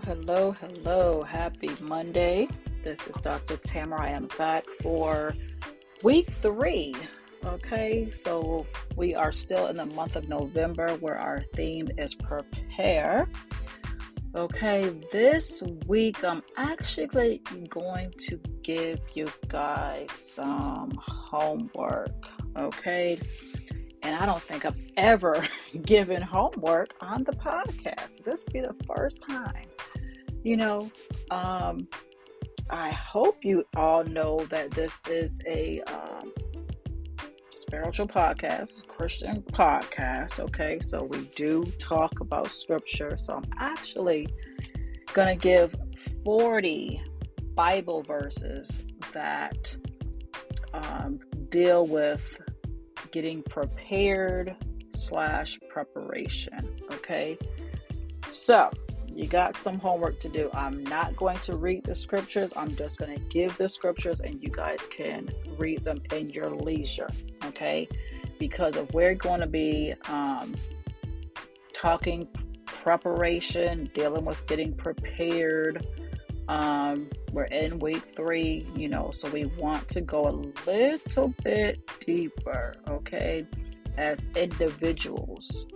Hello, hello. Happy Monday. This is Dr. Tamara. I am back for week three. Okay, so we are still in the month of November where our theme is prepare. Okay, this week I'm actually going to give you guys some homework. Okay, and I don't think I've ever given homework on the podcast. This will be the first time. You know, um, I hope you all know that this is a um, spiritual podcast, Christian podcast. Okay, so we do talk about scripture. So I'm actually to give 40 Bible verses that um, deal with getting prepared slash preparation. Okay. So you got some homework to do. I'm not going to read the scriptures. I'm just going to give the scriptures and you guys can read them in your leisure. Okay. Because of we're going to be um, talking preparation, dealing with getting prepared. Um, we're in week three, you know, so we want to go a little bit deeper, okay, as individuals.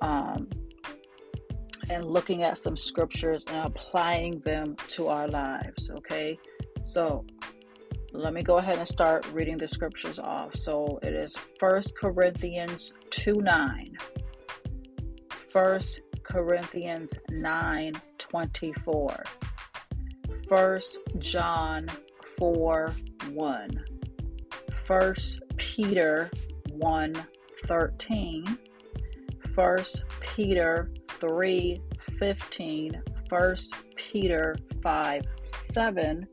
Um, and looking at some scriptures and applying them to our lives, okay? So let me go ahead and start reading the scriptures off. So it is First Corinthians 2 9. 1 Corinthians 9 24. First John 4 1. First Peter 1 13. First Peter 3 15. First Peter 5 7.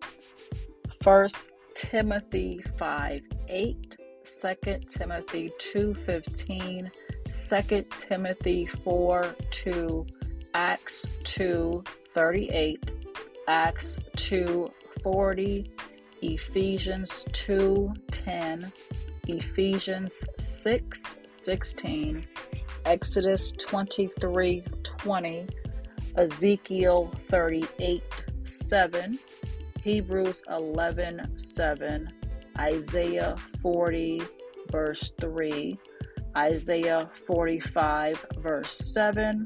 First Timothy 5 8. 2 Timothy 2 15. 2 Timothy 4 2. Acts 2 38. Acts 2:40, Ephesians 2:10, Ephesians 6:16, Exodus 23:20, Ezekiel 38 7, Hebrews 11:7, Isaiah 40 verse 3, Isaiah 45 verse 7,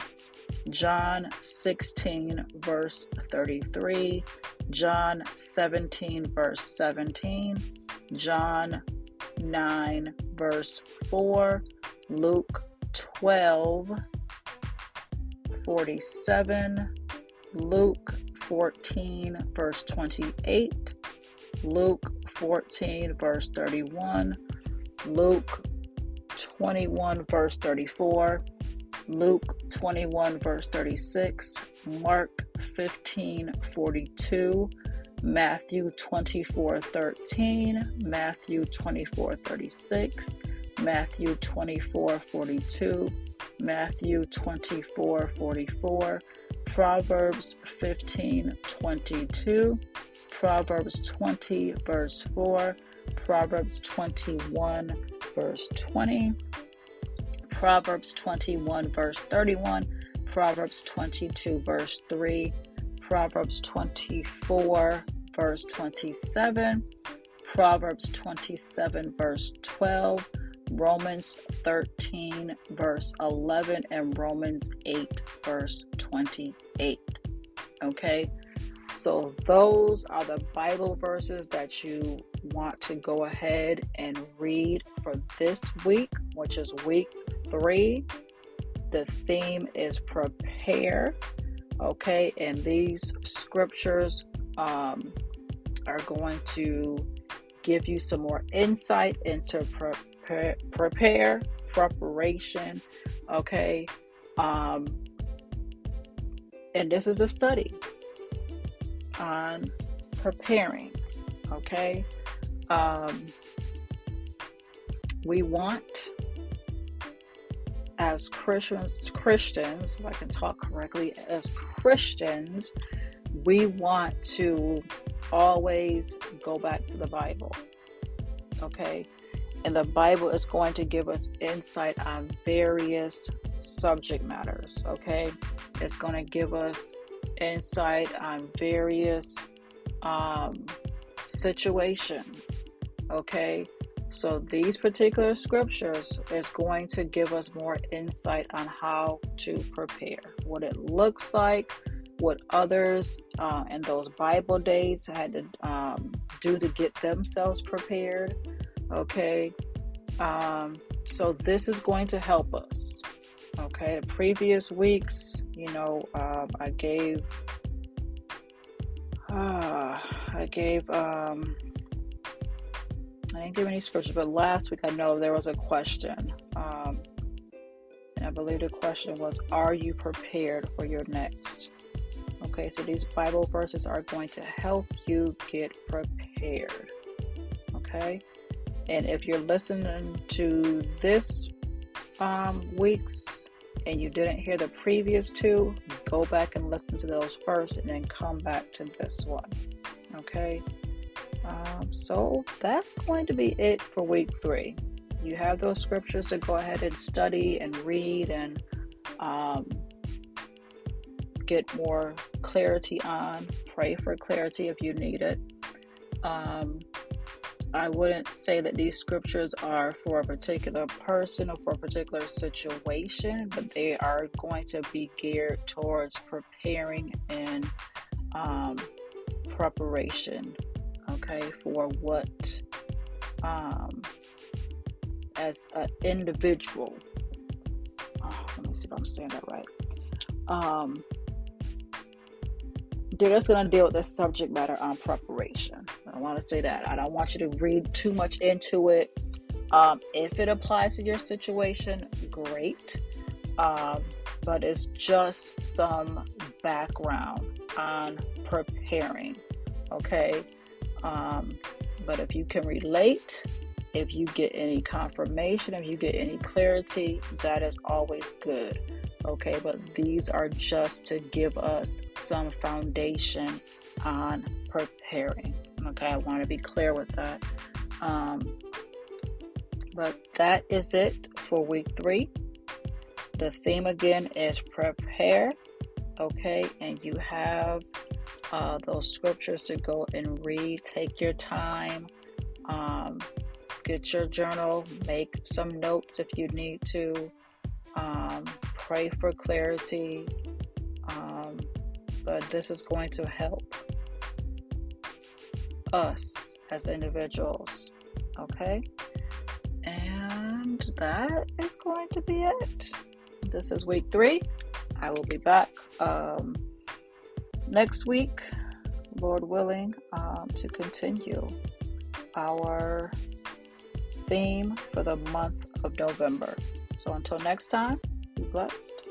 John 16, verse 33, John 17, verse 17, John 9, verse 4, Luke 12, 47, Luke 14, verse 28, Luke 14, verse 31, Luke 21, verse 34, Luke 21, verse 36, Mark 15, 42, Matthew 24, 13, Matthew 24, 36, Matthew 24, 42, Matthew 24, 44, Proverbs 15, 22, Proverbs 20, verse 4, Proverbs 21, verse 20, Proverbs 21, verse 31, Proverbs 22, verse 3, Proverbs 24, verse 27, Proverbs 27, verse 12, Romans 13, verse 11, and Romans 8, verse 28. Okay? So, those are the Bible verses that you want to go ahead and read for this week, which is week three. The theme is prepare. Okay, and these scriptures um, are going to give you some more insight into prepare, preparation. Okay, um, and this is a study on preparing. Okay, um, we want as Christians, Christians, if I can talk correctly, as Christians, we want to always go back to the Bible. Okay? And the Bible is going to give us insight on various subject matters. Okay? It's going to give us insight on various um, situations. Okay, so these particular scriptures is going to give us more insight on how to prepare, what it looks like, what others uh, in those Bible days had to um, do to get themselves prepared. Okay, um, so this is going to help us. Okay, the previous weeks, you know, um, I gave, uh, I gave, um, I didn't give any scripture, but last week I know there was a question. Um, and I believe the question was, Are you prepared for your next? Okay, so these Bible verses are going to help you get prepared. Okay, and if you're listening to this um, week's and you didn't hear the previous two, go back and listen to those first and then come back to this one. Okay, um, so that's going to be it for week three. You have those scriptures to go ahead and study and read and um, get more clarity on. Pray for clarity if you need it. Um, I wouldn't say that these scriptures are for a particular person or for a particular situation, but they are going to be geared towards preparing and um, preparation, okay, for what, um, as an individual, oh, let me see if I'm saying that right. Um, they're just going to deal with the subject matter on preparation. I want to say that. I don't want you to read too much into it. Um, if it applies to your situation, great. Um, but it's just some background on preparing. Okay. Um, but if you can relate, if you get any confirmation, if you get any clarity, that is always good okay? But these are just to give us some foundation on preparing, okay? I want to be clear with that. Um, but that is it for week three. The theme again is prepare, okay? And you have uh, those scriptures to go and read. Take your time. Um, get your journal, make some notes if you need to. Um, pray for clarity. Um, but this is going to help us as individuals. Okay? And that is going to be it. This is week three. I will be back um, next week, Lord willing, um, to continue our theme for the month of November. So until next time, be blessed.